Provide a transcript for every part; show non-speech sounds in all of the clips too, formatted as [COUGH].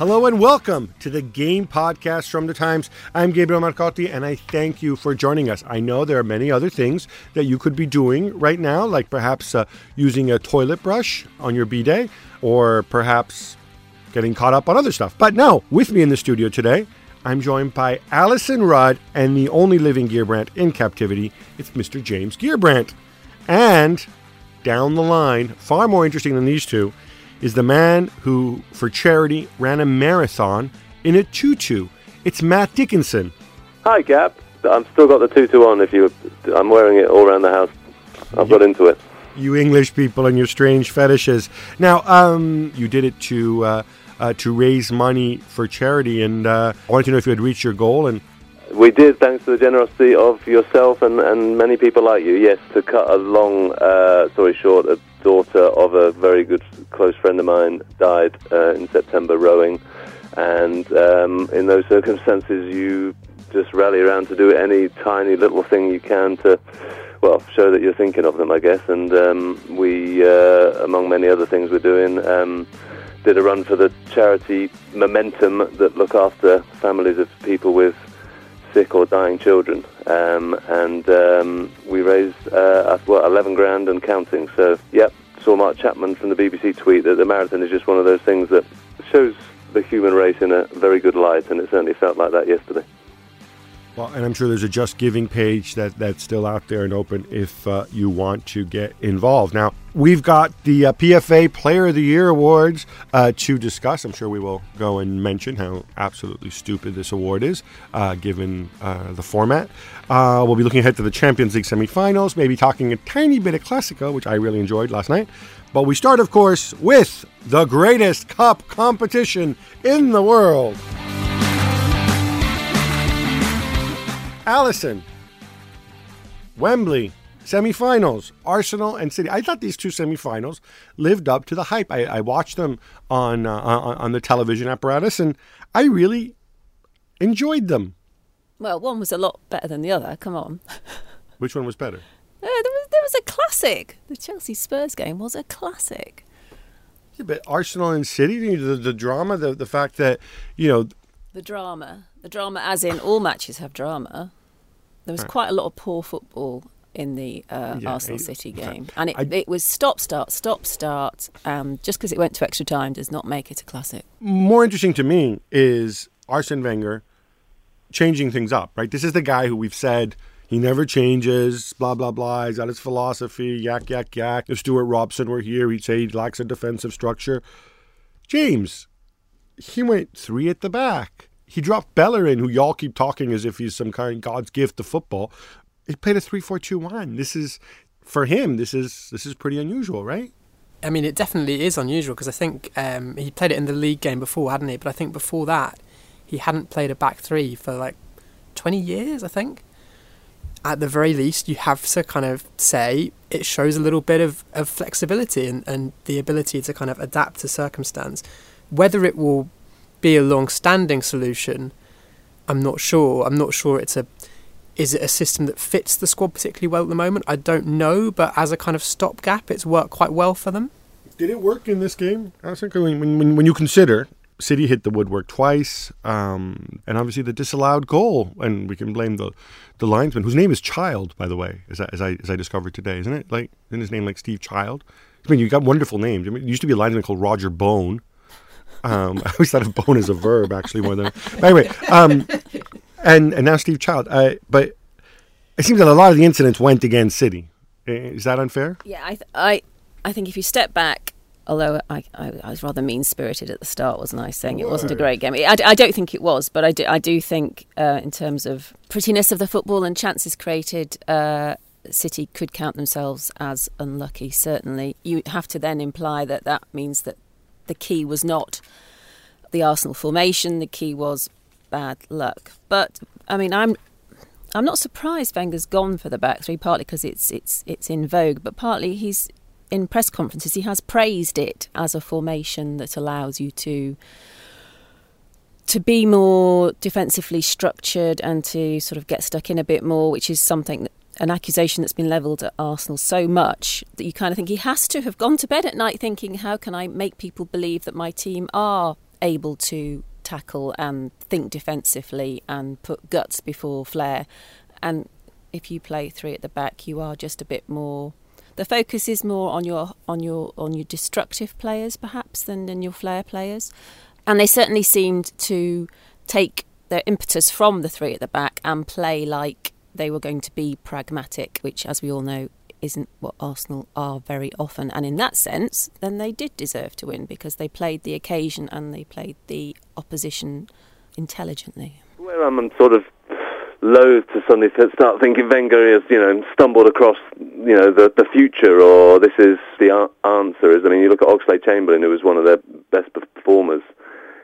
Hello and welcome to the Game Podcast from the Times. I'm Gabriel Marcotti and I thank you for joining us. I know there are many other things that you could be doing right now, like perhaps uh, using a toilet brush on your bidet or perhaps getting caught up on other stuff. But no, with me in the studio today, I'm joined by Alyson Rudd and the only living Gheerbrant in captivity. It's Mr. James Gheerbrant. And down the line, far more interesting than these two, is the man who, for charity, ran a marathon in a tutu. It's Matt Dickinson. Hi, Gab. I'm still got the tutu on. If you, I'm wearing it all around the house. I've got into it. You English people and your strange fetishes. Now, um, you did it to uh, uh, to raise money for charity, and uh, I wanted to know if you had reached your goal. And We did, thanks to the generosity of yourself and, and many people like you. Yes, to cut a long uh, story short, a daughter of a very good close friend of mine died uh, in September rowing, and um, in those circumstances, you just rally around to do any tiny little thing you can to, well, show that you're thinking of them, I guess. And um, we, uh, among many other things we're doing, um, did a run for the charity Momentum that look after families of people with sick or dying children, um, and um, we raised uh, well 11 grand and counting. So, yep, saw Mark Chapman from the BBC tweet that the marathon is just one of those things that shows the human race in a very good light, and it certainly felt like that yesterday. Well, and I'm sure there's a Just Giving page that that's still out there and open if uh, you want to get involved. Now, we've got the uh, PFA Player of the Year awards uh, to discuss. I'm sure we will go and mention how absolutely stupid this award is, uh, given uh, the format. Uh, we'll be looking ahead to the Champions League semifinals, maybe talking a tiny bit of Clasico, which I really enjoyed last night. But we start, of course, with the greatest cup competition in the world. Alyson, Wembley, semifinals, Arsenal and City. I thought these two semifinals lived up to the hype. I, I watched them on, uh, on on the television apparatus, and I really enjoyed them. Well, one was a lot better than the other. Come on. [LAUGHS] Which one was better? Uh, there was there was a classic. The Chelsea Spurs game was a classic. Yeah, but Arsenal and City, the, the drama, the the fact that you know The drama, the drama, as in all matches have drama. There was quite a lot of poor football in the uh, Yeah, Arsenal it- City game, and it, I- it was stop start stop start. Um, just because it went to extra time does not make it a classic. more interesting to me is Arsene Wenger changing things up, right? This is the guy who we've said he never changes, blah, blah, blah. He's got his philosophy, yak, yak, yak. If Stewart Robson were here, he'd say he lacks a defensive structure. James, he went three at the back. He dropped Bellerin, who y'all keep talking as if he's some kind of God's gift to football. He played a three-four-two-one. This is, for him, this is this is pretty unusual, right? I mean, it definitely is unusual because I think um, he played it in the league game before, hadn't he? But I think before that, he hadn't played a back three for like 20 years, I think. At the very least, you have to kind of say it shows a little bit of, of flexibility and, and the ability to kind of adapt to circumstance. Whether it will be a long standing solution, I'm not sure. I'm not sure it's a. Is it a system that fits the squad particularly well at the moment? I don't know, but as a kind of stopgap, it's worked quite well for them. Did it work in this game? I think when, when, when you consider City hit the woodwork twice, um, and obviously the disallowed goal, and we can blame the the linesman, whose name is Child, by the way, as I as I, as I discovered today, isn't it? Like, isn't his name like Steve Child? I mean, you got wonderful names. I mean, there used to be a linesman called Roger Bone. Um, [LAUGHS] I always thought of bone as a verb, actually, more than. But anyway, um, and and now Steve Child. Uh, but it seems that a lot of the incidents went against City. Is that unfair? Yeah, I, th- I, I think if you step back, although I, I, I was rather mean spirited at the start, wasn't I? Saying it wasn't a great game. I, I don't think it was, but I do, I do think uh, in terms of prettiness of the football and chances created. Uh, City could count themselves as unlucky. Certainly, you have to then imply that that means that the key was not the Arsenal formation. The key was bad luck. But I mean, I'm I'm not surprised Wenger's gone for the back three, partly because it's it's it's in vogue, but partly he's in press conferences he has praised it as a formation that allows you to to be more defensively structured and to sort of get stuck in a bit more, which is something that, an accusation that's been levelled at Arsenal so much that you kind of think he has to have gone to bed at night thinking, how can I make people believe that my team are able to tackle and think defensively and put guts before flair. And if you play three at the back, you are just a bit more. The focus is more on your on your on your destructive players, perhaps, than than your flair players. And they certainly seemed to take their impetus from the three at the back and play like they were going to be pragmatic, which, as we all know, isn't what Arsenal are very often. And in that sense, then they did deserve to win because they played the occasion and they played the opposition intelligently. Where I'm sort of loath to suddenly start thinking Wenger has, you know, stumbled across, you know, the the future or this is the answer. Is I mean, you look at Oxlade Chamberlain, who was one of their best performers.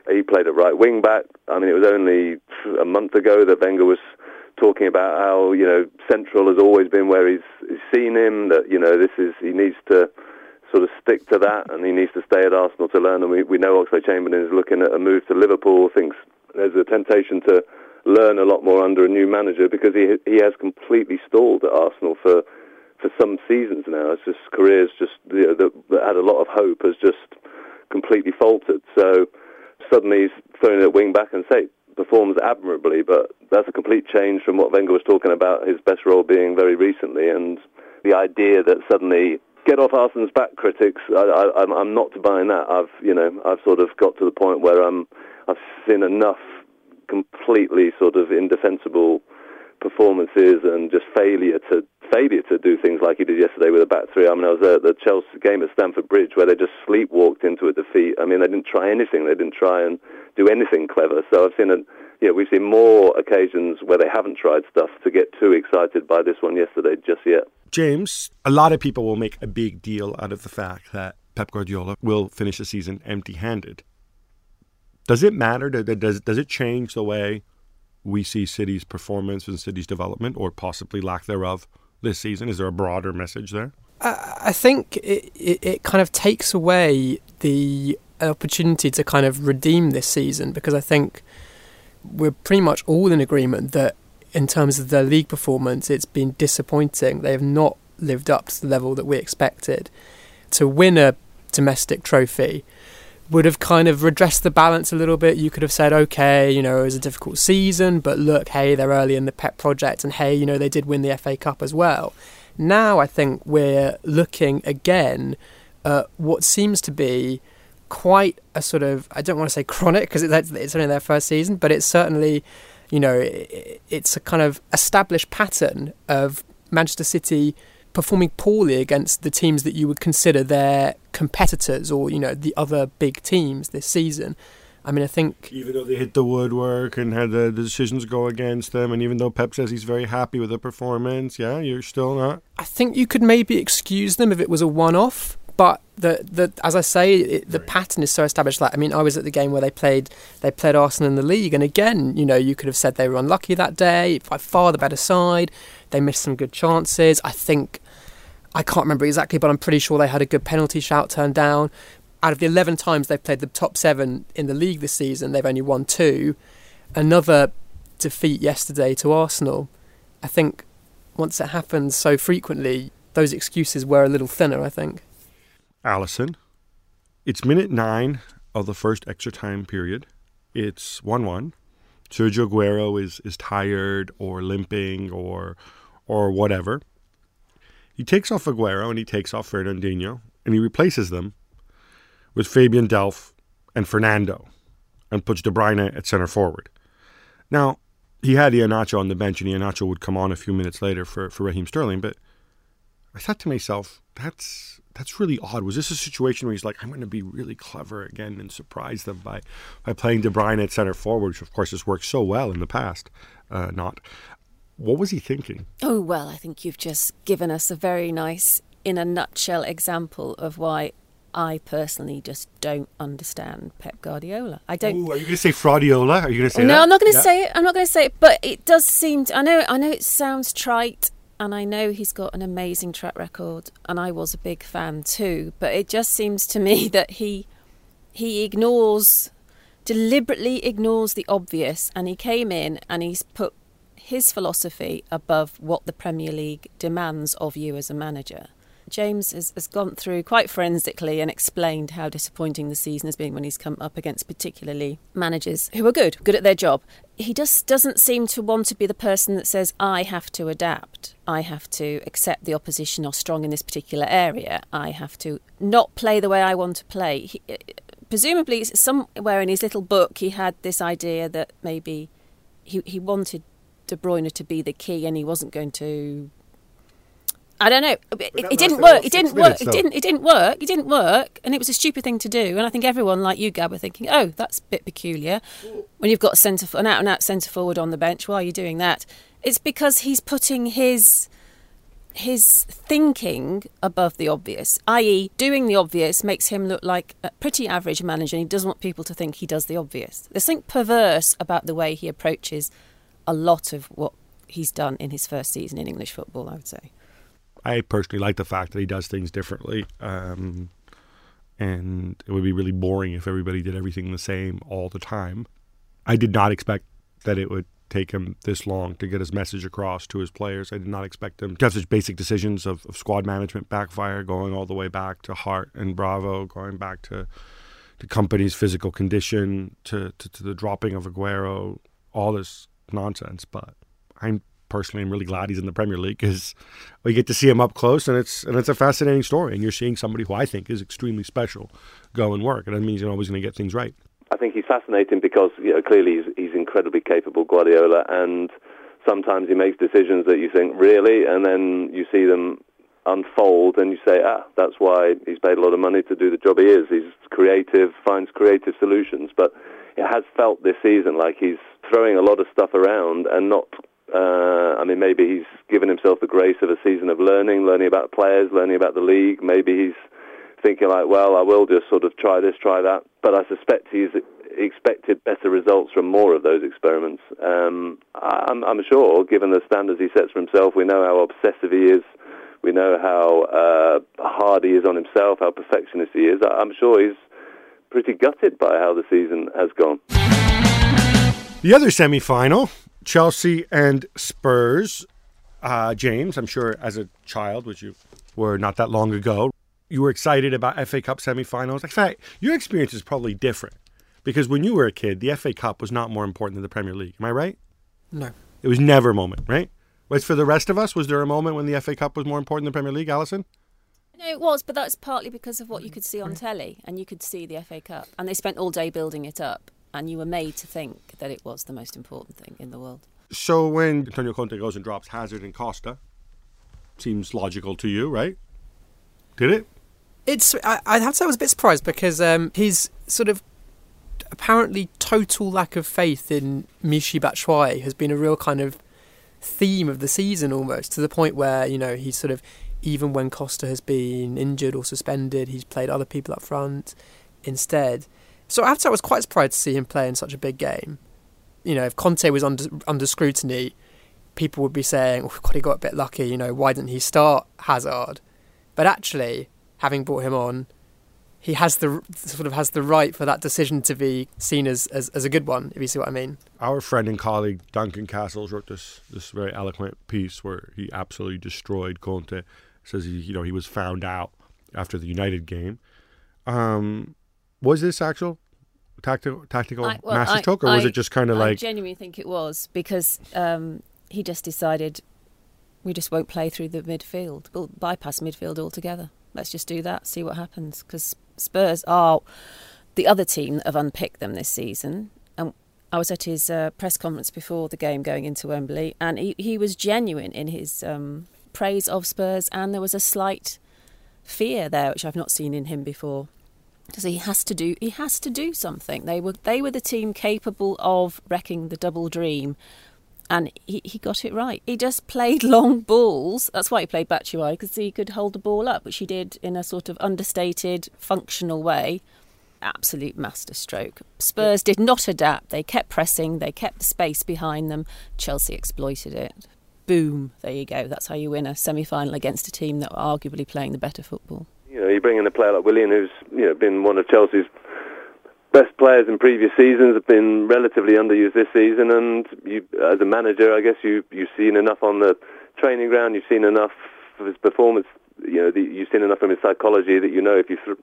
He played at right wing back. I mean, it was only a month ago that Wenger was talking about how you know central has always been where he's, seen him. That you know this is he needs to sort of stick to that, and he needs to stay at Arsenal to learn. And we we know Oxlade-Chamberlain is looking at a move to Liverpool. Thinks there's a temptation to learn a lot more under a new manager because he he has completely stalled at Arsenal for for some seasons now. It's just career's just you know, that, that had a lot of hope has just completely faltered. So suddenly he's thrown at wing back and say performs admirably, but that's a complete change from what Wenger was talking about his best role being very recently, and the idea that suddenly get off Arsenal's back, critics. I, I'm not buying that. I've you know I've sort of got to the point where I'm I've seen enough completely sort of indefensible performances and just failure to failure to do things like he did yesterday with a back three. I mean, I was at the Chelsea game at Stamford Bridge where they just sleepwalked into a defeat. I mean, they didn't try anything. They didn't try and do anything clever. So I've seen a yeah, we've seen more occasions where they haven't tried stuff to get too excited by this one yesterday just yet. James, a lot of people will make a big deal out of the fact that Pep Guardiola will finish the season empty-handed. Does it matter? Does does it change the way we see City's performance and City's development, or possibly lack thereof, this season? Is there a broader message there? I think it, it, it kind of takes away the opportunity to kind of redeem this season because I think we're pretty much all in agreement that in terms of their league performance, it's been disappointing. They have not lived up to the level that we expected. To win a domestic trophy would have kind of redressed the balance a little bit. You could have said, okay, you know, it was a difficult season, but look, hey, they're early in the PEP project, and hey, you know, they did win the FA Cup as well. Now I think we're looking again at what seems to be quite a sort of, I don't want to say chronic because it's only their first season, but it's certainly, you know, it's a kind of established pattern of Manchester City performing poorly against the teams that you would consider their competitors or you know the other big teams this season. I mean, I think even though they hit the woodwork and had the, the, decisions go against them, and even though Pep says he's very happy with the performance, yeah, you're still not. I think you could maybe excuse them if it was a one-off, but the the as I say, it, the right. pattern is so established. Like I mean, I was at the game where they played they played Arsenal in the league, and again, you know, you could have said they were unlucky that day. By far the better side, they missed some good chances. I think I can't remember exactly, but I'm pretty sure they had a good penalty shout turned down. Out of the 11 times they've played the top seven in the league this season, they've only won two. Another defeat yesterday to Arsenal. I think once it happens so frequently, those excuses were a little thinner, I think. Alyson, it's minute nine of the first extra time period. It's 1 1. Sergio Aguero is, is tired or limping or or whatever. He takes off Aguero and he takes off Fernandinho and he replaces them with Fabian Delph and Fernando and puts De Bruyne at center forward. Now, he had Iheanacho on the bench and Iheanacho would come on a few minutes later for, for Raheem Sterling, but I thought to myself, that's that's really odd. Was this a situation where he's like, I'm going to be really clever again and surprise them by, by playing De Bruyne at center forward, which of course has worked so well in the past? Uh, not. What was he thinking? Oh, well, I think you've just given us a very nice, in a nutshell, example of why I personally just don't understand Pep Guardiola. I don't. Ooh, are you going to say Fraudiola? Are you going to say no, that? I'm not going to Yeah. say it. I'm not going to say it. But it does seem. To, I know. I know it sounds trite, and I know he's got an amazing track record, and I was a big fan too. But it just seems to me [LAUGHS] that he he ignores deliberately ignores the obvious, and he came in and he's put his philosophy above what the Premier League demands of you as a manager. James has, has gone through quite forensically and explained how disappointing the season has been when he's come up against particularly managers who are good, good at their job. He just doesn't seem to want to be the person that says, I have to adapt. I have to accept the opposition are strong in this particular area. I have to not play the way I want to play. He, uh, presumably, somewhere in his little book, he had this idea that maybe he, he wanted De Bruyne to be the key and he wasn't going to I don't know. It, it didn't work. It didn't minutes, work. though. It didn't. It didn't work. It didn't work, and it was a stupid thing to do. And I think everyone, like you, Gab, are thinking, "Oh, that's a bit peculiar." When you've got a centre, an out and out centre forward on the bench, why are you doing that? It's because he's putting his his thinking above the obvious, i.e., doing the obvious makes him look like a pretty average manager. and He doesn't want people to think he does the obvious. There's something perverse about the way he approaches a lot of what he's done in his first season in English football. I would say. I personally like the fact that he does things differently. Um, and it would be really boring if everybody did everything the same all the time. I did not expect that it would take him this long to get his message across to his players. I did not expect him to have such basic decisions of, of squad management backfire, going all the way back to Hart and Bravo, going back to to Kompany's physical condition, to, to, to the dropping of Aguero, all this nonsense. But I'm personally I'm really glad he's in the Premier League because we get to see him up close, and it's and it's a fascinating story. And you're seeing somebody who I think is extremely special go and work, and that means you're always going to get things right. I think he's fascinating because you know clearly he's, he's incredibly capable, Guardiola, and sometimes he makes decisions that you think really, and then you see them unfold, and you say, ah, that's why he's paid a lot of money to do the job he is. He's creative, finds creative solutions, but it has felt this season like he's throwing a lot of stuff around and not. Uh, I mean, maybe he's given himself the grace of a season of learning, learning about players, learning about the league. Maybe he's thinking like, well, I will just sort of try this, try that. But I suspect he's expected better results from more of those experiments. Um, I'm, I'm sure, given the standards he sets for himself, we know how obsessive he is. We know how uh, hard he is on himself, how perfectionist he is. I'm sure he's pretty gutted by how the season has gone. The other semi final, Chelsea and Spurs. Uh, James, I'm sure as a child, which you were not that long ago, you were excited about FA Cup semi finals. In fact, your experience is probably different because when you were a kid, the FA Cup was not more important than the Premier League. Am I right? No. It was never a moment, right? Whereas for the rest of us, was there a moment when the FA Cup was more important than the Premier League, Alyson? No, it was, but that's partly because of what you could see on telly, and you could see the FA Cup, and they spent all day building it up, and you were made to think that it was the most important thing in the world. So when Antonio Conte goes and drops Hazard and Costa, seems logical to you, right? Did it? It's I, I have to say I was a bit surprised because um, his sort of apparently total lack of faith in Michy Batshuayi has been a real kind of theme of the season almost to the point where you know he's sort of even when Costa has been injured or suspended he's played other people up front instead so I have to say I was quite surprised to see him play in such a big game you know if Conte was under under scrutiny people would be saying oh god he got a bit lucky you know why didn't he start Hazard but actually having brought him on he has the sort of has the right for that decision to be seen as, as, as a good one, if you see what I mean. Our friend and colleague Duncan Castles wrote this this very eloquent piece where he absolutely destroyed Conte. Says he you know he was found out after the United game. Um, was this actual tactical tactical I- well, I- or was I- it just kind of like? I genuinely think it was because um, he just decided we just won't play through the midfield. We'll bypass midfield altogether. Let's just do that. See what happens. Because Spurs are the other team that have unpicked them this season. And I was at his uh, press conference before the game going into Wembley, and he, he was genuine in his um, praise of Spurs, and there was a slight fear there, which I've not seen in him before. So he has to do he has to do something. They were they were the team capable of wrecking the double dream. And he, he got it right. He just played [LAUGHS] long balls. That's why he played Batshuayi, because he could hold the ball up, which he did in a sort of understated, functional way. Absolute masterstroke. Spurs did not adapt. They kept pressing. They kept the space behind them. Chelsea exploited it. Boom. There you go. That's how you win a semi-final against a team that are arguably playing the better football. You know, you bring in a player like Willian, who's you know been one of Chelsea's best players in previous seasons, have been relatively underused this season, and you, as a manager, I guess you you've seen enough on the training ground, you've seen enough of his performance, you know, the, you've seen enough from his psychology that you know if you th-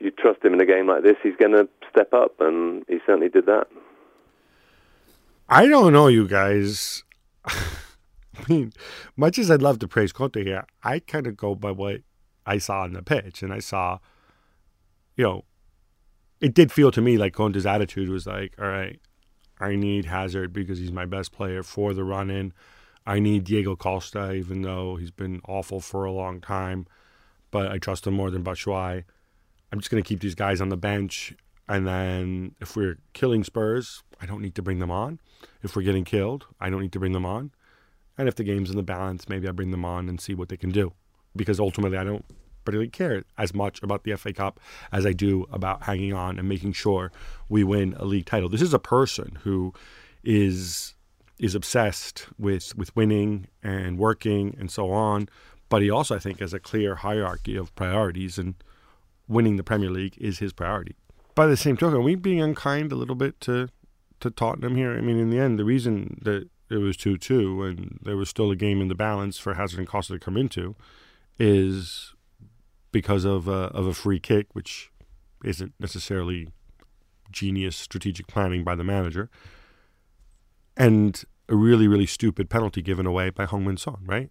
you trust him in a game like this, he's going to step up, and he certainly did that. I don't know, you guys. [LAUGHS] I mean, much as I'd love to praise Conte here, I kind of go by what I saw on the pitch, and I saw, you know, it did feel to me like Conte's attitude was like, all right, I need Hazard because he's my best player for the run in. I need Diego Costa, even though he's been awful for a long time, but I trust him more than Batshuayi. I'm just going to keep these guys on the bench. And then if we're killing Spurs, I don't need to bring them on. If we're getting killed, I don't need to bring them on. And if the game's in the balance, maybe I bring them on and see what they can do. Because ultimately, I don't particularly care as much about the FA Cup as I do about hanging on and making sure we win a league title. This is a person who is is obsessed with with winning and working and so on, but he also I think has a clear hierarchy of priorities and winning the Premier League is his priority. By the same token, are we being unkind a little bit to to Tottenham here? I mean, in the end, the reason that it was two two and there was still a game in the balance for Hazard and Costa to come into is because of a, of a free kick, which isn't necessarily genius strategic planning by the manager, and a really really stupid penalty given away by Heung-min Son, right?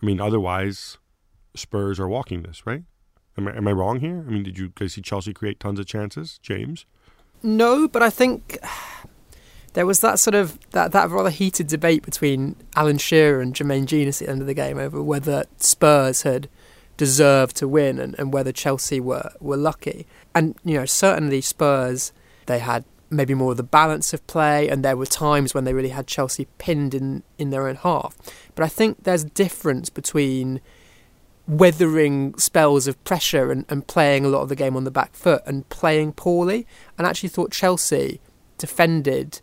I mean, otherwise, Spurs are walking this, right? Am I, am I wrong here? I mean, did you guys see Chelsea create tons of chances, James? No, but I think there was that sort of that, that rather heated debate between Alan Shearer and Jermaine Jenas at the end of the game over whether Spurs had deserved to win and, and whether Chelsea were, were lucky. And, you know, certainly Spurs, they had maybe more of the balance of play and there were times when they really had Chelsea pinned in, in their own half. But I think there's a difference between weathering spells of pressure and, and playing a lot of the game on the back foot and playing poorly. And I actually thought Chelsea defended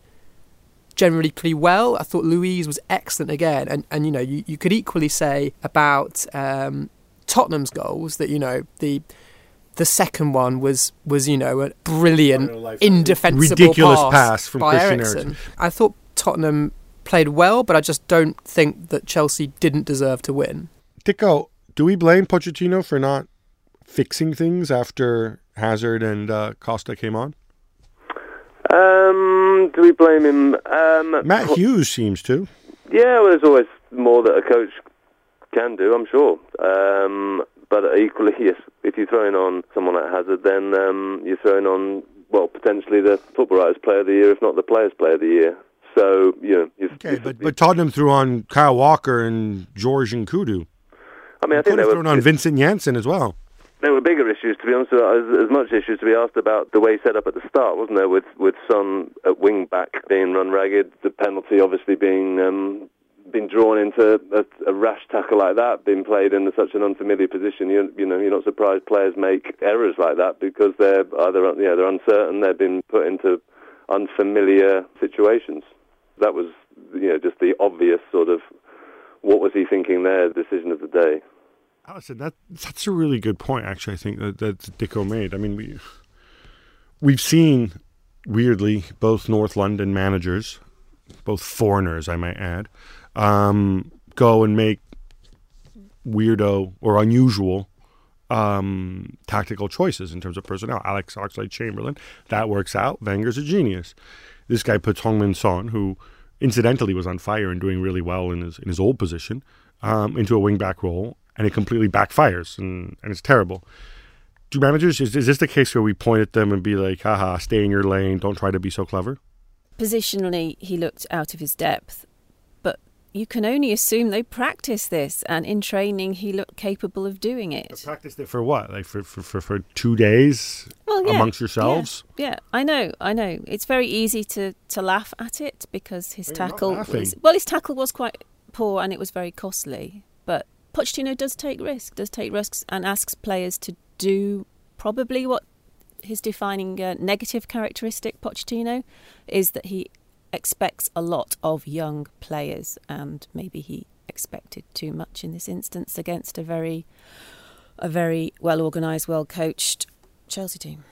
generally pretty well. I thought Luiz was excellent again. And, and you know, you, you could equally say about um, Tottenham's goals that, you know, the the second one was was you know a brilliant, indefensible Ridiculous pass, pass from by Christian Eriksen. Eriksen. I thought Tottenham played well, but I just don't think that Chelsea didn't deserve to win. Dicko, do we blame Pochettino for not fixing things after Hazard and uh, Costa came on? Um, do we blame him? Um, Matt Hughes seems to. Yeah, well, there's always more that a coach can do, I'm sure. Um, but equally, [LAUGHS] yes, if you're throwing on someone like Hazard, then um, you're throwing on, well, potentially the Football Writers Player of the Year, if not the Players Player of the Year. So, you know... You've, Okay, but, but Tottenham threw on Kyle Walker and George and Kudu. I mean, I think they have were, thrown on Vincent Janssen as well. There were bigger issues, to be honest. As, as much issues to be asked about the way set up at the start, wasn't there? With with Son at wing back being run ragged, the penalty obviously being um, being drawn into a, a rash tackle like that, being played in such an unfamiliar position. You, you know, you're not surprised players make errors like that because they're either yeah they're uncertain, they've been put into unfamiliar situations. That was you know just the obvious sort of what was he thinking there decision of the day. Alyson, that that's a really good point. Actually, I think that that Dicko made. I mean, we we've seen weirdly both North London managers, both foreigners, I might add, um, go and make weirdo or unusual um, tactical choices in terms of personnel. Alex Oxlade Chamberlain, that works out. Wenger's a genius. This guy puts Heung-min Son, who incidentally was on fire and doing really well in his in his old position, um, into a wing back role, and it completely backfires, and, and it's terrible. Do managers is, is this the case where we point at them and be like, haha, stay in your lane, don't try to be so clever? Positionally, he looked out of his depth, but you can only assume they practice this, and in training, he looked capable of doing it. Practiced it for what? Like for for, for, for two days Well, yeah, amongst yourselves? Yeah, yeah, I know, I know. It's very easy to, to laugh at it because his tackle was well, his tackle was quite poor and it was very costly. But Pochettino does take risks, does take risks, and asks players to do probably what his defining uh, negative characteristic, Pochettino, is that he expects a lot of young players, and maybe he expected too much in this instance against a very, a very well organised, well coached Chelsea team.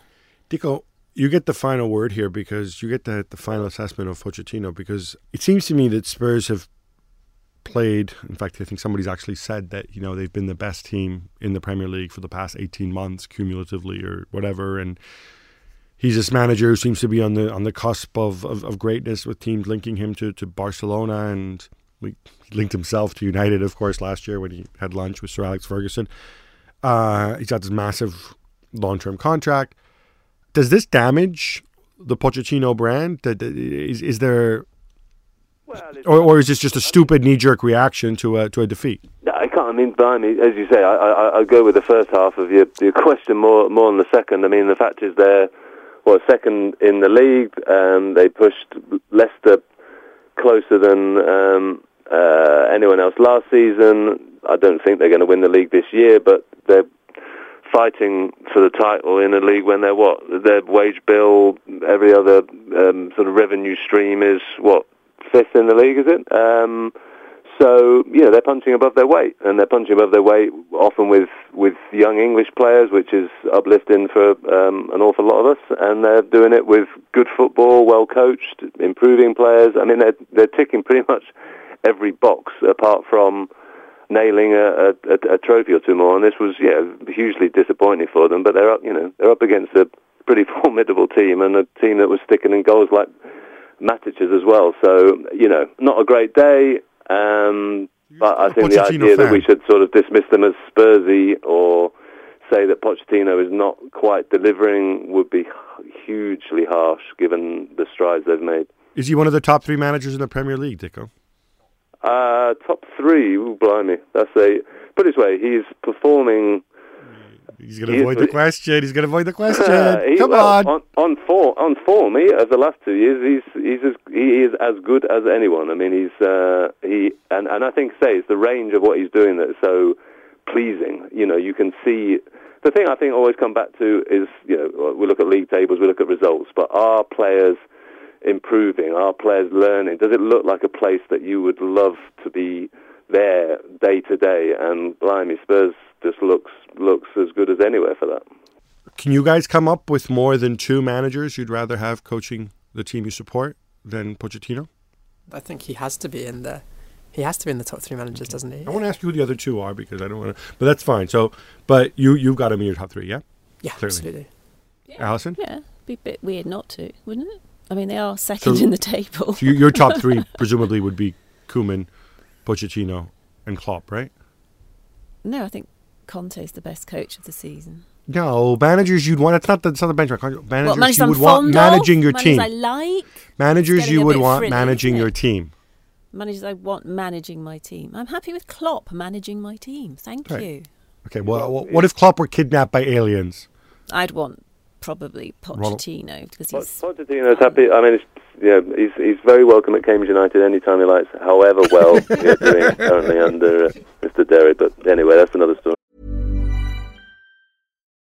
Dicko, you get the final word here because you get the, the final assessment of Pochettino because it seems to me that Spurs have played. In fact, I think somebody's actually said that you know they've been the best team in the Premier League for the past eighteen months cumulatively or whatever, and he's this manager who seems to be on the on the cusp of, of, of greatness with teams linking him to, to Barcelona and he linked himself to United, of course, last year when he had lunch with Sir Alex Ferguson. Uh, he's got this massive long term contract. Does this damage the Pochettino brand? Is, is there, Well, or, or is this just a stupid knee jerk reaction to a to a defeat? No, I can't. I mean, blimey, as you say, I, I, I go with the first half of your, your question more more than the second. I mean, the fact is they're well second in the league. Um, they pushed Leicester closer than um, uh, anyone else last season. I don't think they're going to win the league this year, but they're fighting for the title in a league when they're what their wage bill, every other um, sort of revenue stream is what fifth in the league, is it? Um, so you know they're punching above their weight, and they're punching above their weight often with with young English players, which is uplifting for um, an awful lot of us. And they're doing it with good football, well coached, improving players. I mean, they're they're ticking pretty [LAUGHS] much every box apart from nailing a, a, a trophy or two more. And this was yeah hugely disappointing for them. But they're up, you know, they're up against a pretty [LAUGHS] formidable team and a team that was sticking in goals like Matic's as well. So you know, not a great day. Um, but I think the idea that we should sort of dismiss them as Spursy or say that Pochettino is not quite delivering would be hugely harsh given the strides they've made. Is he one of the top three managers in the Premier League, Dicko? Uh, top three, ooh, blimey. That's a, put it this way, he's performing He's going to avoid the question. He's going to avoid the [LAUGHS] question. Uh, he- Come well, on. on on form. On form, he, of the last two years, he's he's as, he is as good as anyone. I mean, he's uh, he and and I think say it's the range of what he's doing that's so pleasing. You know, you can see. The thing I think I always come back to is you know we look at league tables, we look at results, but are players improving? Are players learning? Does it look like a place that you would love to be there day to day? And blimey, Spurs just looks looks as good as anywhere for that. Can you guys come up with more than two managers you'd rather have coaching the team you support than Pochettino? I think he has to be in the he has to be in the top three managers, doesn't he? I want to ask you who the other two are because I don't want to, but that's fine. So, but you you've got him in your top three, yeah? Yeah, Clearly. absolutely. Alyson, Yeah, be a bit weird not to, wouldn't it? I mean, they are second So- in the table. so your top three [LAUGHS] presumably would be Koeman, Pochettino, and Klopp, right? no, I think Conte's the best coach of the season. No, managers you'd want. It's not the, it's not the benchmark. Managers what managers you would want fond managing of, your managers team. I like, managers you would want frilly, managing your team. managers I want managing my team. I'm happy with Klopp managing my team. Thank Right. you. Okay, well, what if Klopp were kidnapped by aliens? I'd want probably Ronald- Pochettino because Po- he's Pochettino's happy. I mean, it's, yeah, he's he's very welcome at Cambridge United anytime he likes. However well [LAUGHS] they're doing currently under uh, Mr. Derry, but anyway, that's another story.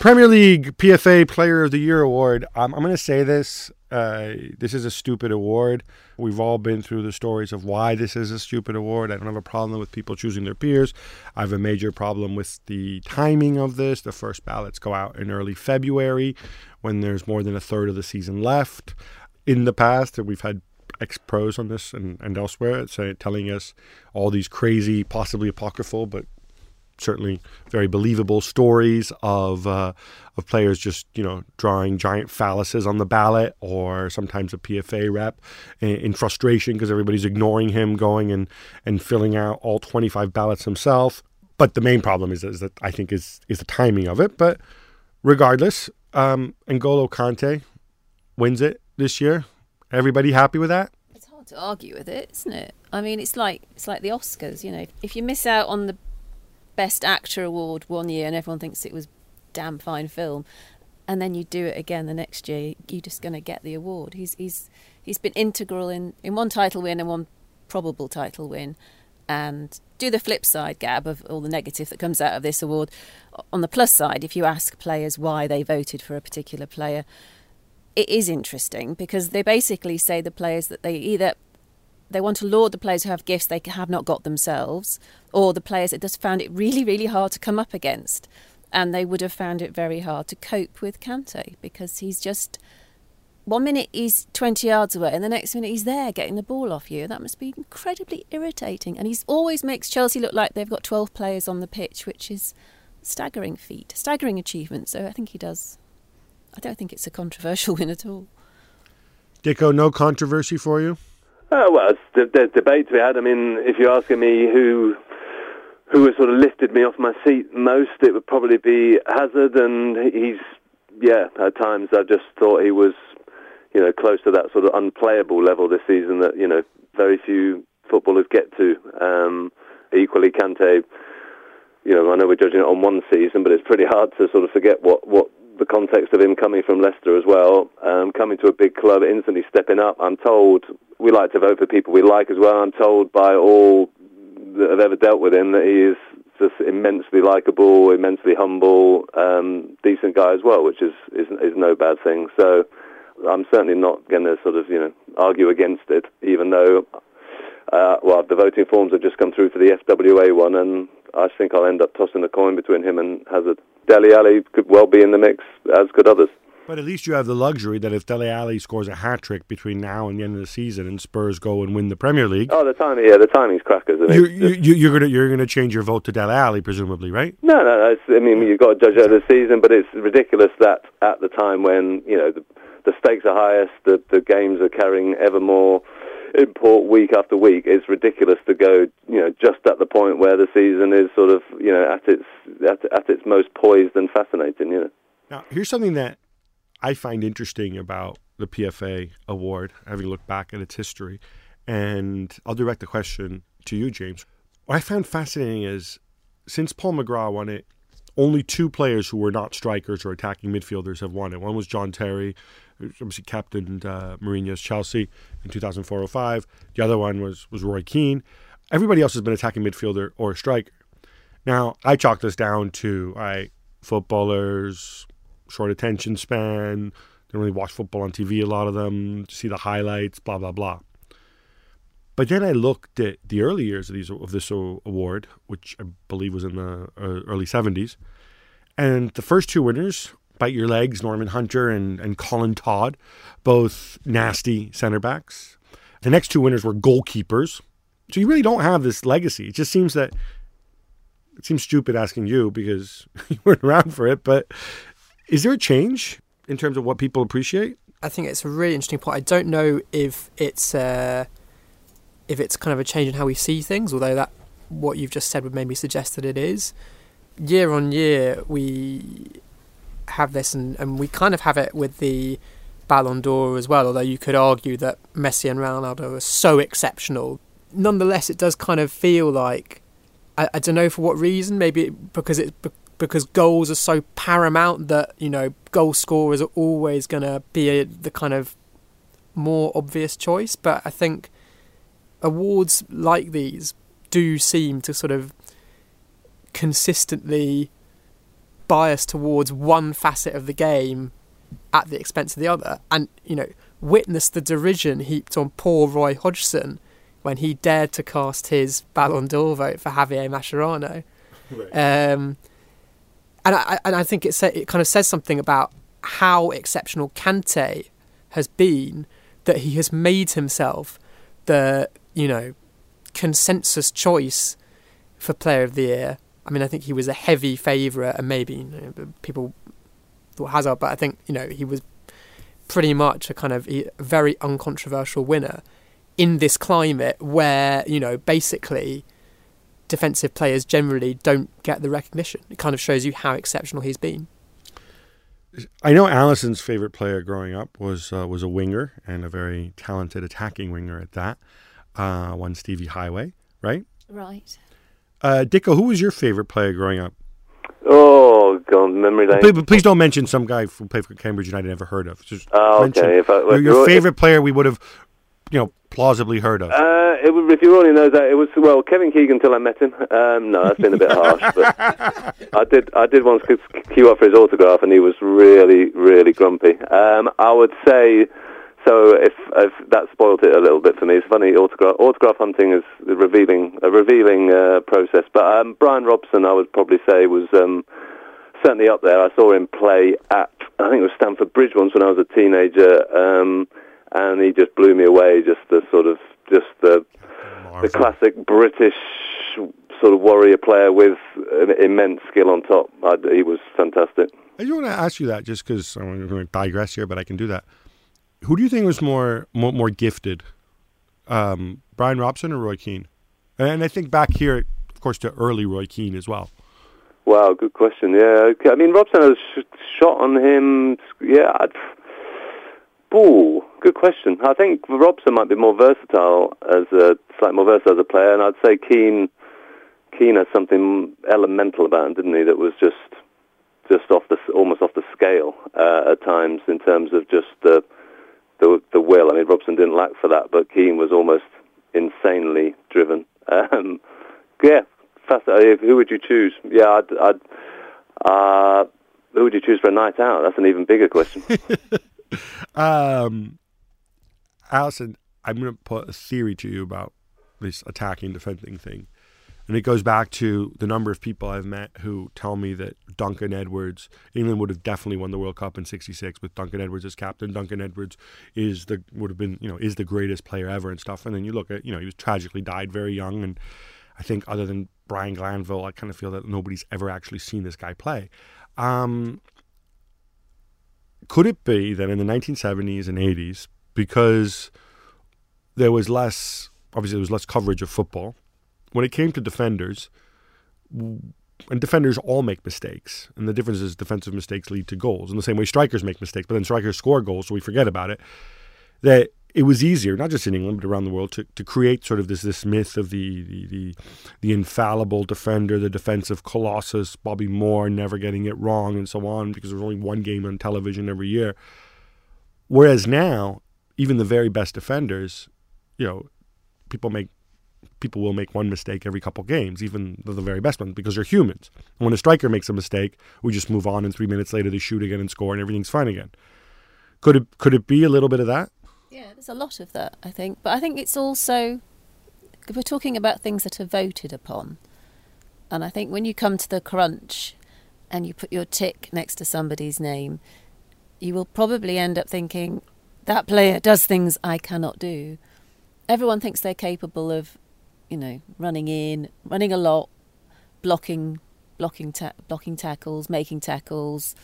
Premier League PFA Player of the Year award. Um, I'm going to say this. Uh, this is a stupid award. We've all been through the stories of why this is a stupid award. I don't have a problem with people choosing their peers. I have a major problem with the timing of this. The first ballots go out in early February when there's more than a third of the season left. In the past, we've had ex pros on this and, and elsewhere say, telling us all these crazy, possibly apocryphal, but certainly very believable stories of uh, of players just you know drawing giant phalluses on the ballot, or sometimes a PFA rep in, in frustration because everybody's ignoring him, going and and filling out all 25 ballots himself. But the main problem is, is that I think is is the timing of it. But regardless, um, N'Golo Kante wins it this year. Everybody happy with that? It's hard to argue with it, isn't it? I mean, it's like it's like the Oscars. You know, if you miss out on the Best Actor award one year and everyone thinks it was damn fine film, and then you do it again the next year, you're just going to get the award. He's he's he's been integral in in one title win and one probable title win, and do the flip side, Gab, of all the negative that comes out of this award. On the plus side, if you ask players why they voted for a particular player, it is interesting because they basically say the players that they either they want to laud the players who have gifts they have not got themselves, or the players that just found it really, really hard to come up against. And they would have found it very hard to cope with Kante because he's just one minute he's 20 yards away and the next minute he's there getting the ball off you. That must be incredibly irritating. And he always makes Chelsea look like they've got 12 players on the pitch, which is staggering feat, staggering achievement. So I think he does. I don't think it's a controversial [LAUGHS] win at all. Dicko, no controversy for you? Uh, well, there's the debate to be had. I mean, if you're asking me who who has sort of lifted me off my seat most, it would probably be Hazard, and he's yeah. At times, I just thought he was you know close to that sort of unplayable level this season that you know very few footballers get to. Um, equally, Kante. You know, I know we're judging it on one season, but it's pretty hard to sort of forget what what the context of him coming from Leicester as well, um, coming to a big club, instantly stepping up. I'm told we like to vote for people we like as well. I'm told by all that have ever dealt with him that he is just immensely likable, immensely humble, um, decent guy as well, which is, is is no bad thing. So I'm certainly not going to sort of you know argue against it, even though uh, well the voting forms have just come through for the FWA one, and I think I'll end up tossing a coin between him and Hazard. Dele Alli could well be in the mix, as could others. But at least you have the luxury that if Dele Alli scores a hat trick between now and the end of the season, and Spurs go and win the Premier League, oh, the timing, yeah, the timing's crackers. Mean, you, you, you're gonna you're gonna change your vote to Dele Alli, presumably, right? No, no, no I mean you've got to judge out the season, but it's ridiculous that at the time when you know the, the stakes are highest, the the games are carrying ever more import week after week. It's ridiculous to go, you know, just at the point where the season is sort of, you know, at its at, at its most poised and fascinating. You know. Now, here's something that I find interesting about the PFA award, having looked back at its history, and I'll direct the question to you, James. What I found fascinating is since Paul McGrath won it, only two players who were not strikers or attacking midfielders have won it. One was John Terry, obviously captained uh, Mourinho's Chelsea in 2004-05. The other one was was Roy Keane. Everybody else has been attacking midfielder or striker. Now, I chalk this down to I footballers, short attention span, don't really watch football on TV, a lot of them, see the highlights, blah, blah, blah. But then I looked at the early years of these of this award, which I believe was in the uh, early '70s, and the first two winners, Bite Your Legs, Norman Hunter and and Colin Todd, both nasty center backs. The next two winners were goalkeepers. So you really don't have this legacy. It just seems that it seems stupid asking you because [LAUGHS] you weren't around for it, but is there a change in terms of what people appreciate? I think it's a really interesting point. I don't know if it's uh, if it's kind of a change in how we see things, although that what you've just said would maybe suggest that it is. Year on year, we have this, and, and we kind of have it with the Ballon d'Or as well. Although you could argue that Messi and Ronaldo are so exceptional, nonetheless, it does kind of feel like I, I don't know for what reason. Maybe because it's because goals are so paramount that you know goal scorers are always going to be a, the kind of more obvious choice. But I think awards like these do seem to sort of consistently bias towards one facet of the game at the expense of the other, and you know witness the derision heaped on poor Roy Hodgson when he dared to cast his Ballon d'Or vote for Javier Mascherano. Right. Um, and I and I think it sa- it kind of says something about how exceptional Kante has been that he has made himself the you know consensus choice for Player of the Year. I mean, I think he was a heavy favourite, and maybe you know, people thought Hazard, but I think you know he was pretty much a kind of a very uncontroversial winner in this climate where you know basically defensive players generally don't get the recognition. It kind of shows you how exceptional he's been. I know Alyson's favorite player growing up was uh, was a winger and a very talented attacking winger at that. Uh, one Stevie Heighway, right? Right. Uh, Dicko, who was your favorite player growing up? Oh, God, memory lane. Please, please, don't mention some guy who played for Cambridge United never heard of. Just oh, okay. If I, your, your favorite player we would have, you know, plausibly heard of. Uh, it, if you only know that, it was well Kevin Keegan until I met him. Um, no, that's been a bit harsh, but [LAUGHS] I did I did once queue up for his autograph, and he was really really grumpy. Um, I would say. So if, if that spoiled it a little bit for me, it's funny. Autograph autograph hunting is revealing a revealing uh, process. But um, Brian Robson, I would probably say was um, certainly up there. I saw him play at I think it was Stamford Bridge once when I was a teenager. Um, and he just blew me away. Just the sort of just the the classic British sort of warrior player with an immense skill on top. I, he was fantastic. I just want to ask you that, just because I'm going to digress here, but I can do that. Who do you think was more more, more gifted, um, Brian Robson or Roy Keane? And I think back here, of course, to early Roy Keane as well. Wow, good question. Yeah, I mean Robson has shot on him. Yeah, I'd, Ooh, good question. I think Robson might be more versatile as a slightly more versatile as a player, and I'd say Keane Keane has something elemental about him, didn't he? That was just just off the almost off the scale uh, at times in terms of just the the the will. I mean, Robson didn't lack for that, but Keane was almost insanely driven. Um, yeah, fascinating. Who would you choose? Yeah, I'd. I'd uh, who would you choose for a night out? That's an even bigger question. [LAUGHS] um, Alyson, I'm going to put a theory to you about this attacking defending thing. And it goes back to the number of people I've met who tell me that Duncan Edwards, England would have definitely won the World Cup in '66 with Duncan Edwards as captain. Duncan Edwards is the would have been you know is the greatest player ever and stuff. And then you look at you know he was tragically died very young, and I think other than Brian Glanville, I kind of feel that nobody's ever actually seen this guy play. Um, could it be that in the 1970s and 80s, because there was less, obviously, there was less coverage of football, when it came to defenders, and defenders all make mistakes, and the difference is defensive mistakes lead to goals. In the same way, strikers make mistakes, but then strikers score goals, so we forget about it. That it was easier, not just in England but around the world, to, to create sort of this this myth of the, the the the infallible defender, the defensive colossus, Bobby Moore never getting it wrong, and so on, because there's only one game on television every year. Whereas now, even the very best defenders, you know, people make people will make one mistake every couple games, even the, very best ones, because they're humans. And when a striker makes a mistake, we just move on, and three minutes later they shoot again and score, and everything's fine again. Could it could it be a little bit of that? Yeah, there's a lot of that, I think. But I think it's also we're talking about things that are voted upon. And I think when you come to the crunch and you put your tick next to somebody's name, you will probably end up thinking, that player does things I cannot do. Everyone thinks they're capable of, you know, running in, running a lot, blocking, blocking, ta- blocking tackles, making tackles,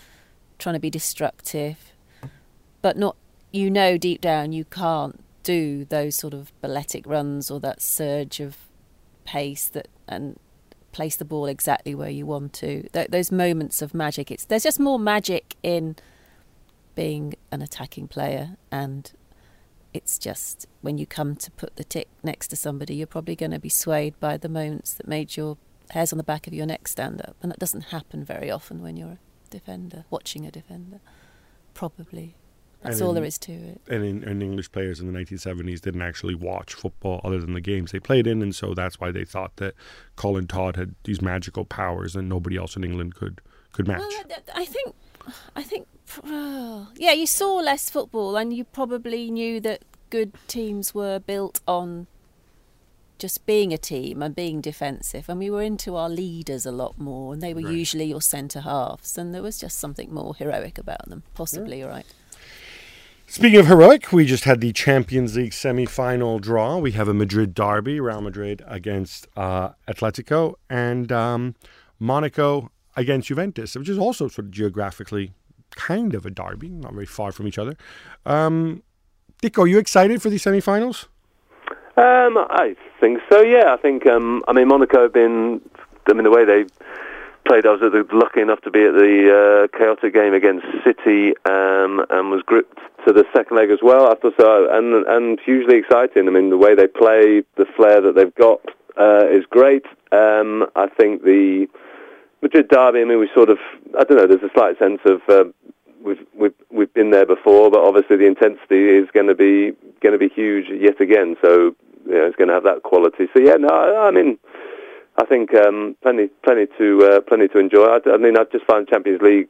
trying to be destructive, but not. You know deep down you can't do those sort of balletic runs or that surge of pace that and place the ball exactly where you want to. Th- those moments of magic. It's there's just more magic in being an attacking player and it's just when you come to put the tick next to somebody, you're probably going to be swayed by the moments that made your hairs on the back of your neck stand up. And that doesn't happen very often when you're a defender, watching a defender. Probably. That's And all there is to it. And, in, and English players in the 1970s didn't actually watch football other than the games they played in, and so that's why they thought that Colin Todd had these magical powers and nobody else in England could could match. Well, I think, I think, oh, yeah, you saw less football, and you probably knew that good teams were built on just being a team and being defensive, and we were into our leaders a lot more, and they were Right. usually your centre halves, and there was just something more heroic about them. Possibly, you're right. Speaking of heroic, we just had the Champions League semi-final draw. We have a Madrid derby, Real Madrid against uh, Atletico, and um, Monaco against Juventus, which is also sort of geographically kind of a derby, not very far from each other. Um, Dick, are you excited for the semi-finals? Um, I think so. Yeah, I think. Um, I mean, Monaco have been. I mean, the way they played, I was lucky enough to be at the uh, chaotic game against City, um, and was gripped to the second leg as well. I thought so, and and hugely exciting. I mean, the way they play, the flair that they've got uh, is great. Um, I think the Madrid derby. I mean, we sort of. I don't know. There's a slight sense of. Uh, We've, we've we've been there before, but obviously the intensity is going to be going to be huge yet again. So you know, it's going to have that quality. So yeah, no, I, I mean, I think um, plenty plenty to uh, plenty to enjoy. I, I mean, I just find Champions League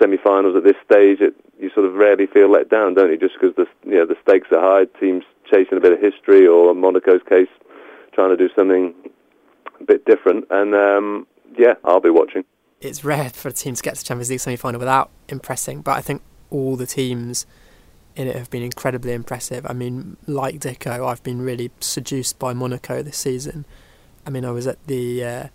semi-finals at this stage, it, you sort of rarely feel let down, don't you? Just because the you know the stakes are high, teams chasing a bit of history, or in Monaco's case, trying to do something a bit different. And um, yeah, I'll be watching. It's rare for a team to get to the Champions League semi-final without impressing, but I think all the teams in it have been incredibly impressive. I mean, like Dicko, I've been really seduced by Monaco this season. I mean, I was at the uh,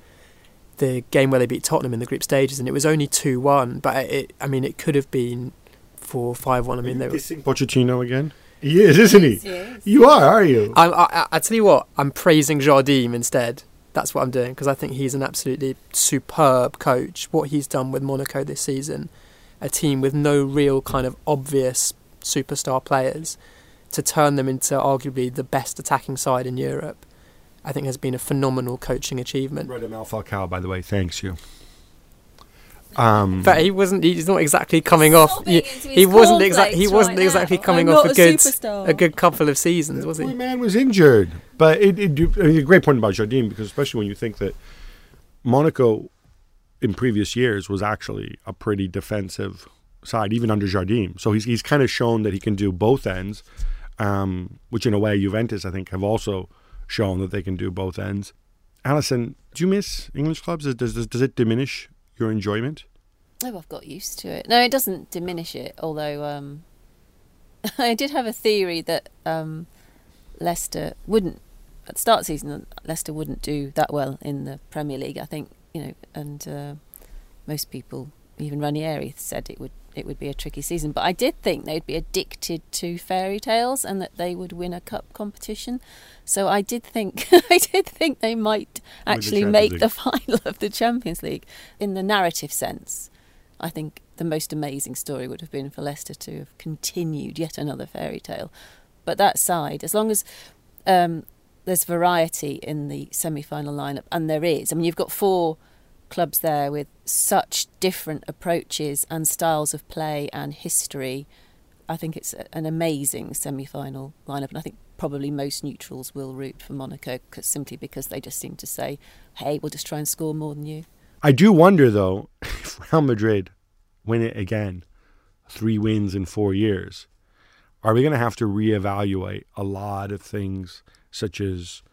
the game where they beat Tottenham in the group stages, and it was only two one. But it, I mean, it could have been four five one. I mean, they were. Pochettino again? He is, isn't he? Yes. You are, are you? I, I, I tell you what, I'm praising Jardim instead. That's what I'm doing because I think he's an absolutely superb coach. What he's done with Monaco this season, a team with no real kind of obvious superstar players, to turn them into arguably the best attacking side in Europe, I think has been a phenomenal coaching achievement. Radamel Falcao, by the way, thanks you. Um, But he wasn't. He's not exactly coming off. He, he wasn't exactly. He wasn't right exactly now. coming I'm off a a good, superstar. a good couple of seasons, was The he? man was injured, but it, it, I mean, a great point about Jardim because especially when you think that Monaco in previous years was actually a pretty defensive side, even under Jardim. So he's he's kind of shown that he can do both ends, um, which in a way Juventus I think have also shown that they can do both ends. Alyson, do you miss English clubs? Does does, does it diminish your enjoyment? Oh, I've got used to it. No, it doesn't diminish it. Although um, [LAUGHS] I did have a theory that um, Leicester wouldn't at the start season. Leicester wouldn't do that well in the Premier League. I think you know, and uh, most people, even Ranieri, said it would it would be a tricky season. But I did think they'd be addicted to fairy tales and that they would win a cup competition. So I did think [LAUGHS] I did think they might actually Champions make League. the final of the Champions League in the narrative sense. I think the most amazing story would have been for Leicester to have continued yet another fairy tale. But that side, as long as um, there's variety in the semi-final lineup, and there is. I mean, you've got four clubs there with such different approaches and styles of play and history. I think it's an amazing semi-final lineup, and I think probably most neutrals will root for Monaco 'cause- simply because they just seem to say, "Hey, we'll just try and score more than you." I do wonder though [LAUGHS] if Real Madrid win it again, three wins in four years, are we going to have to reevaluate a lot of things such as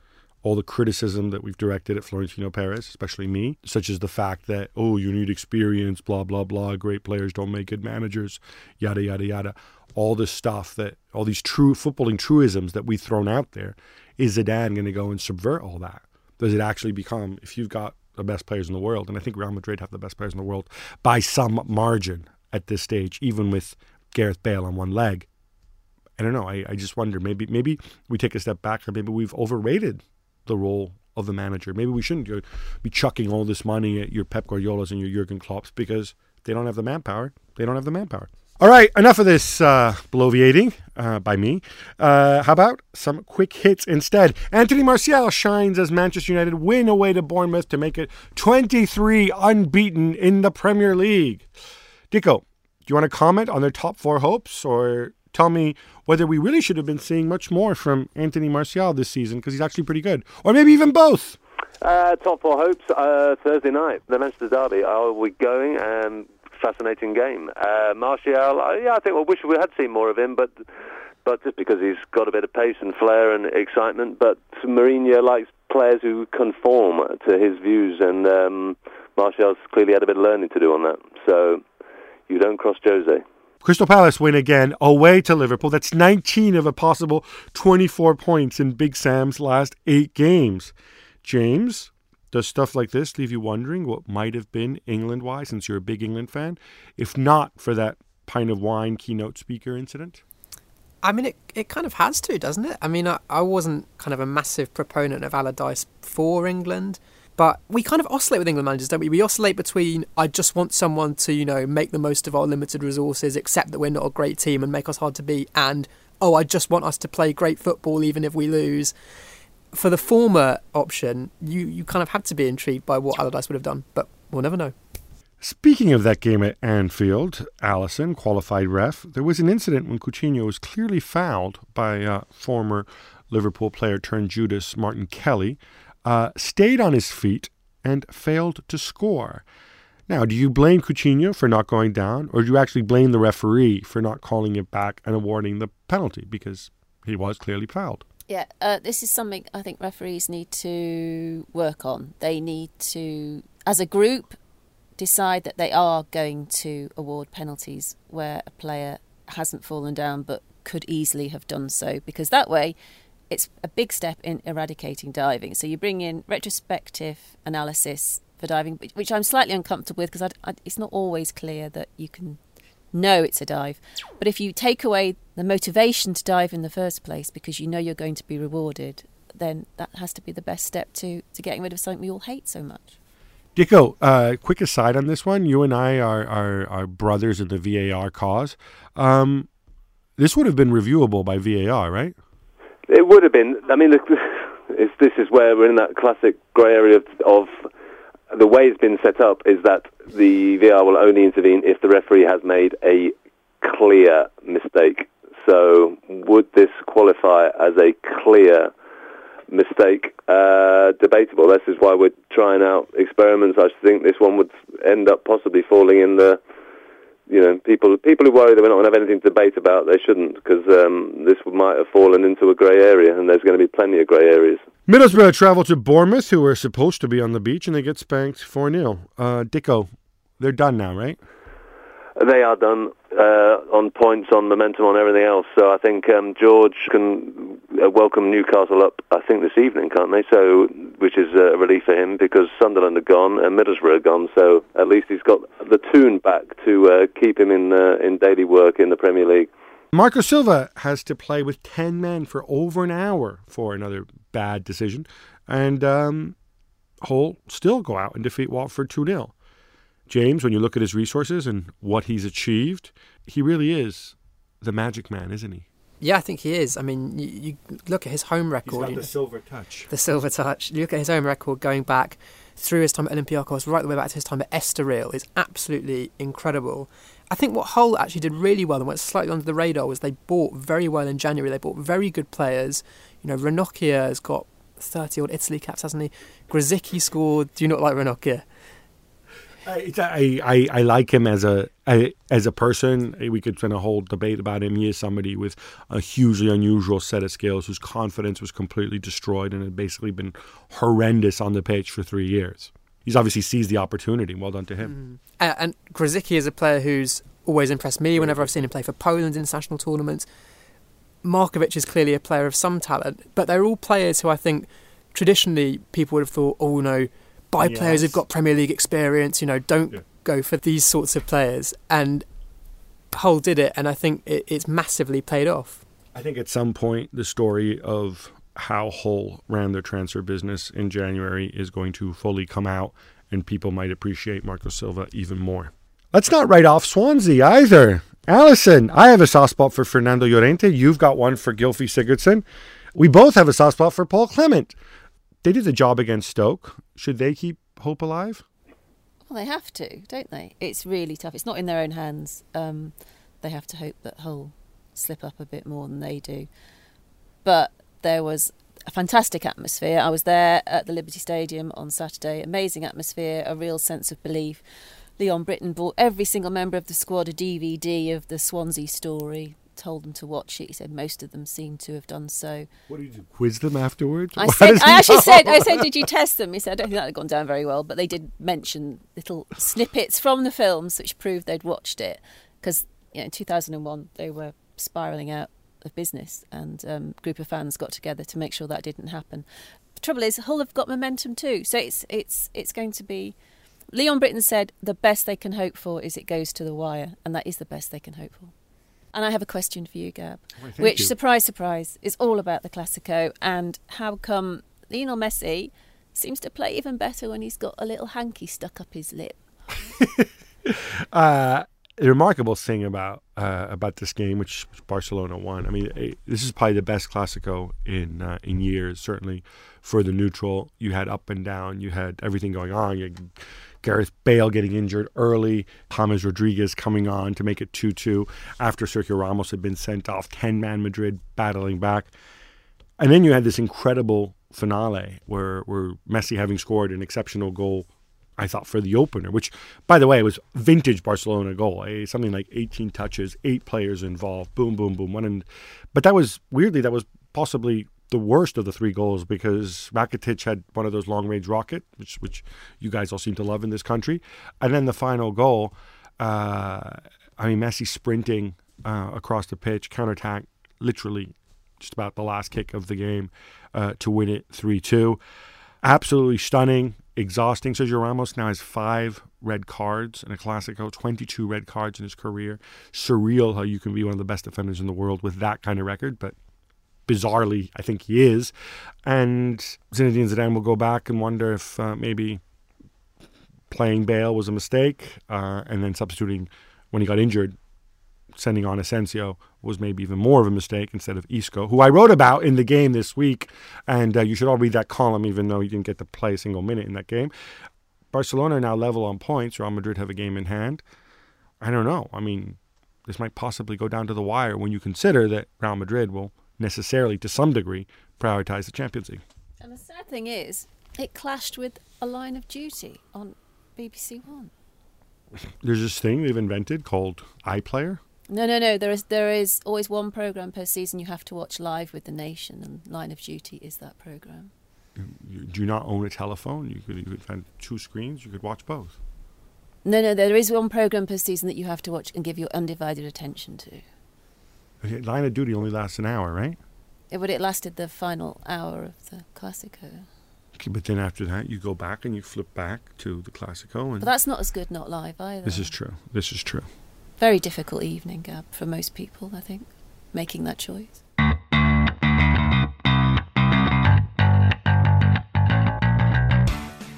all the criticism that we've directed at Florentino Perez, especially me, such as the fact that, oh, you need experience, blah, blah, blah, great players don't make good managers, yada, yada, yada. All this stuff that, all these true footballing truisms that we've thrown out there, is Zidane going to go and subvert all that? Does it actually become, if you've got the best players in the world, and I think Real Madrid have the best players in the world by some margin at this stage, even with Gareth Bale on one leg. I don't know. I, I just wonder maybe maybe we take a step back and maybe we've overrated the role of the manager. Maybe we shouldn't be chucking all this money at your Pep Guardiolas and your Jurgen Klopps because they don't have the manpower. They don't have the manpower. All right, enough of this uh, bloviating uh, by me. Uh, how about some quick hits instead? Anthony Martial shines as Manchester United win away to Bournemouth to make it 23 unbeaten in the Premier League. Dicko, do you want to comment on their top four hopes or tell me whether we really should have been seeing much more from Anthony Martial this season because he's actually pretty good, or maybe even both. Uh, top four hopes uh, Thursday night, the Manchester Derby. Are we going? Um, fascinating game. Uh, Martial, uh, yeah, I think we wish we had seen more of him, but but just because he's got a bit of pace and flair and excitement. But Mourinho likes players who conform to his views, and um, Martial's clearly had a bit of learning to do on that. So you don't cross Jose. Crystal Palace win again away to Liverpool. That's 19 of a possible 24 points in Big Sam's last eight games. James, does stuff like this leave you wondering what might have been England wise, since you're a big England fan, if not for that pint of wine keynote speaker incident? I mean, it, it kind of has to, doesn't it? I mean, I, I wasn't kind of a massive proponent of Allardyce for England. But we kind of oscillate with England managers, don't we? We oscillate between I just want someone to, you know, make the most of our limited resources, accept that we're not a great team and make us hard to beat, and oh, I just want us to play great football even if we lose. For the former option, you, you kind of had to be intrigued by what Allardyce would have done, but we'll never know. Speaking of that game at Anfield, Alyson, qualified ref, there was an incident when Coutinho was clearly fouled by uh, former Liverpool player turned Judas Martin Kelly uh, stayed on his feet and failed to score. Now, do you blame Coutinho for not going down, or do you actually blame the referee for not calling it back and awarding the penalty because he was clearly fouled? Yeah, uh, this is something I think referees need to work on. They need to, as a group, decide that they are going to award penalties where a player hasn't fallen down but could easily have done so, because that way it's a big step in eradicating diving. So you bring in retrospective analysis for diving, which I'm slightly uncomfortable with because it's not always clear that you can know it's a dive. But if you take away the motivation to dive in the first place because you know you're going to be rewarded, then that has to be the best step to, to getting rid of something we all hate so much. Dicko, uh, quick aside on this one. You and I are, are, are brothers in the VAR cause. Um, this would have been reviewable by VAR, right? It would have been. I mean, [LAUGHS] this is where we're in that classic grey area of, of the way it's been set up is that the VR will only intervene if the referee has made a clear mistake. So, would this qualify as a clear mistake? Uh, debatable. This is why we're trying out experiments. I think this one would end up possibly falling in the you know, people people who worry that we're not going to have anything to debate about, they shouldn't, because um, this might have fallen into a grey area, and there's going to be plenty of grey areas. Middlesbrough travel to Bournemouth, who were supposed to be on the beach, and they get spanked 4 0. Uh, Dicko, they're done now, right? They are done uh, on points, on momentum, on everything else. So I think um, George can uh, welcome Newcastle up. I think this evening, can't they? So, which is a relief for him because Sunderland are gone and Middlesbrough are gone. So at least he's got the Toon back to uh, keep him in uh, in daily work in the Premier League. Marco Silva has to play with ten men for over an hour for another bad decision, and um, Hull still go out and defeat Watford two 0 James, when you look at his resources and what he's achieved, he really is the magic man, isn't he? Yeah, I think he is. I mean, you, you look at his home record. He's got the silver touch. The silver touch. You look at his home record going back through his time at Olympiacos, right the way back to his time at Estoril, is absolutely incredible. I think what Hull actually did really well and went slightly under the radar was they bought very well in January. They bought very good players. You know, Ranocchia has got 30 odd Italy caps, hasn't he? Grosicki scored. Do you not like Ranocchia? I, I, I, like him as a, as a person. We could spend a whole debate about him. He is somebody with a hugely unusual set of skills, whose confidence was completely destroyed and had basically been horrendous on the pitch for three years. He's obviously seized the opportunity. Well done to him. Mm. And Grosicki is a player who's always impressed me whenever I've seen him play for Poland in international tournaments. Markovic is clearly a player of some talent, but they're all players who I think traditionally people would have thought, oh no, buy yes. players who've got Premier League experience. You know, don't yeah. go for these sorts of players. And Hull did it, and I think it, it's massively paid off. I think at some point the story of how Hull ran their transfer business in January is going to fully come out, and people might appreciate Marco Silva even more. Let's not write off Swansea either. Allison, I have a soft spot for Fernando Llorente. You've got one for Gylfi Sigurdsson. We both have a soft spot for Paul Clement. They did the job against Stoke. Should they keep hope alive? Well, they have to, don't they? It's really tough. It's not in their own hands. Um, they have to hope that Hull slip up a bit more than they do. But there was a fantastic atmosphere. I was there at the Liberty Stadium on Saturday. Amazing atmosphere, a real sense of belief. Leon Britton bought every single member of the squad a DVD of the Swansea story told them to watch it. He said most of them seem to have done so. What did you quiz them afterwards? I, said, I actually [LAUGHS] said, I said, did you test them? He said, I don't think that had gone down very well, but they did mention little snippets from the films which proved they'd watched it because you know, in 2001 they were spiraling out of business, and um, a group of fans got together to make sure that didn't happen. The trouble is, Hull have got momentum too, so it's it's it's going to be. Leon Britton said the best they can hope for is it goes to the wire, and that is the best they can hope for. And I have a question for you, Gab, which, you. surprise, surprise, is all about the Clasico and how come Lionel Messi seems to play even better when he's got a little hanky stuck up his lip. [LAUGHS] uh, the remarkable thing about uh, about this game, which, Barcelona won, I mean, it, this is probably the best Clasico in uh, in years. Certainly for the neutral, you had up and down, you had everything going on. You Gareth Bale getting injured early, James Rodriguez coming on to make it 2 2 after Sergio Ramos had been sent off, 10 man Madrid battling back. And then you had this incredible finale where, where Messi, having scored an exceptional goal, I thought, for the opener, which, by the way, was vintage Barcelona goal, eh? something like 18 touches, eight players involved, boom, boom, boom. One and, but that was weirdly, that was possibly the worst of the three goals because Rakitic had one of those long range rocket, which which you guys all seem to love in this country, and then the final goal. Uh, I mean, Messi sprinting uh, across the pitch, counterattack, literally just about the last kick of the game uh, to win it three two. Absolutely stunning, exhausting. Sergio Ramos now has five red cards in a Clasico, 22 red cards in his career. Surreal how you can be one of the best defenders in the world with that kind of record, but bizarrely, I think he is. And Zinedine Zidane will go back and wonder if uh, maybe playing Bale was a mistake, uh, and then substituting when he got injured, sending on Asensio was maybe even more of a mistake instead of Isco, who I wrote about in the game this week. And uh, you should all read that column, even though he didn't get to play a single minute in that game. Barcelona are now level on points. Real Madrid have a game in hand. I don't know. I mean, this might possibly go down to the wire when you consider that Real Madrid will necessarily, to some degree, prioritize the Champions League. And the sad thing is, it clashed with a line of duty on BBC One. [LAUGHS] There's this thing they've invented called iPlayer. No, no, no. There is there is always one program per season you have to watch live with the nation, and Line of Duty is that program. You do not own a telephone. You could, you could find two screens. You could watch both. No, no. There is one program per season that you have to watch and give your undivided attention to. Line of Duty only lasts an hour, right? Yeah, but it lasted the final hour of the Clasico. Okay, but then after that, you go back and you flip back to the Clasico. And but that's not as good not live either. This is true. This is true. Very difficult evening, Gab, for most people, I think, making that choice.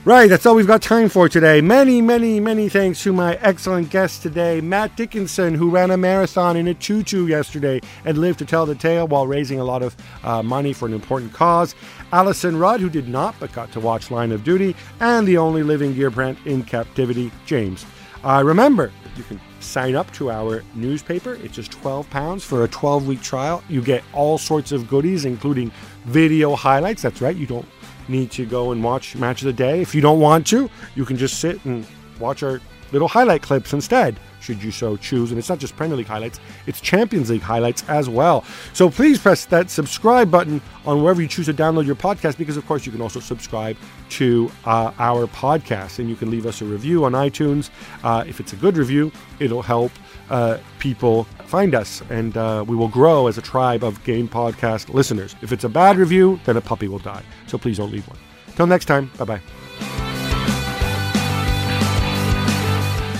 Right, that's all we've got time for today. Many, many, many thanks to my excellent guest today, Matt Dickinson, who ran a marathon in a choo choo yesterday and lived to tell the tale while raising a lot of uh, money for an important cause. Alyson Rudd, who did not but got to watch Line of Duty, and the only living Gheerbrant in captivity, James. Uh, remember, you can sign up to our newspaper. It's just 12 pounds for a 12 week trial. You get all sorts of goodies, including video highlights. That's right, you don't need to go and watch Match of the Day. If you don't want to, you can just sit and watch our little highlight clips instead, should you so choose. And it's not just Premier League highlights, it's Champions League highlights as well. So please press that subscribe button on wherever you choose to download your podcast, because of course you can also subscribe to uh, our podcast and you can leave us a review on iTunes. Uh, if it's a good review, it'll help uh, people find us and uh, we will grow as a tribe of game podcast listeners. If it's a bad review, then a puppy will die. So please don't leave one. Till next time, bye bye.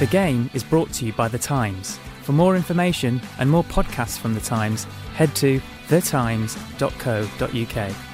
The game is brought to you by The Times. For more information and more podcasts from The Times, head to thetimes.co.uk.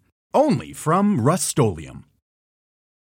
Only from Rust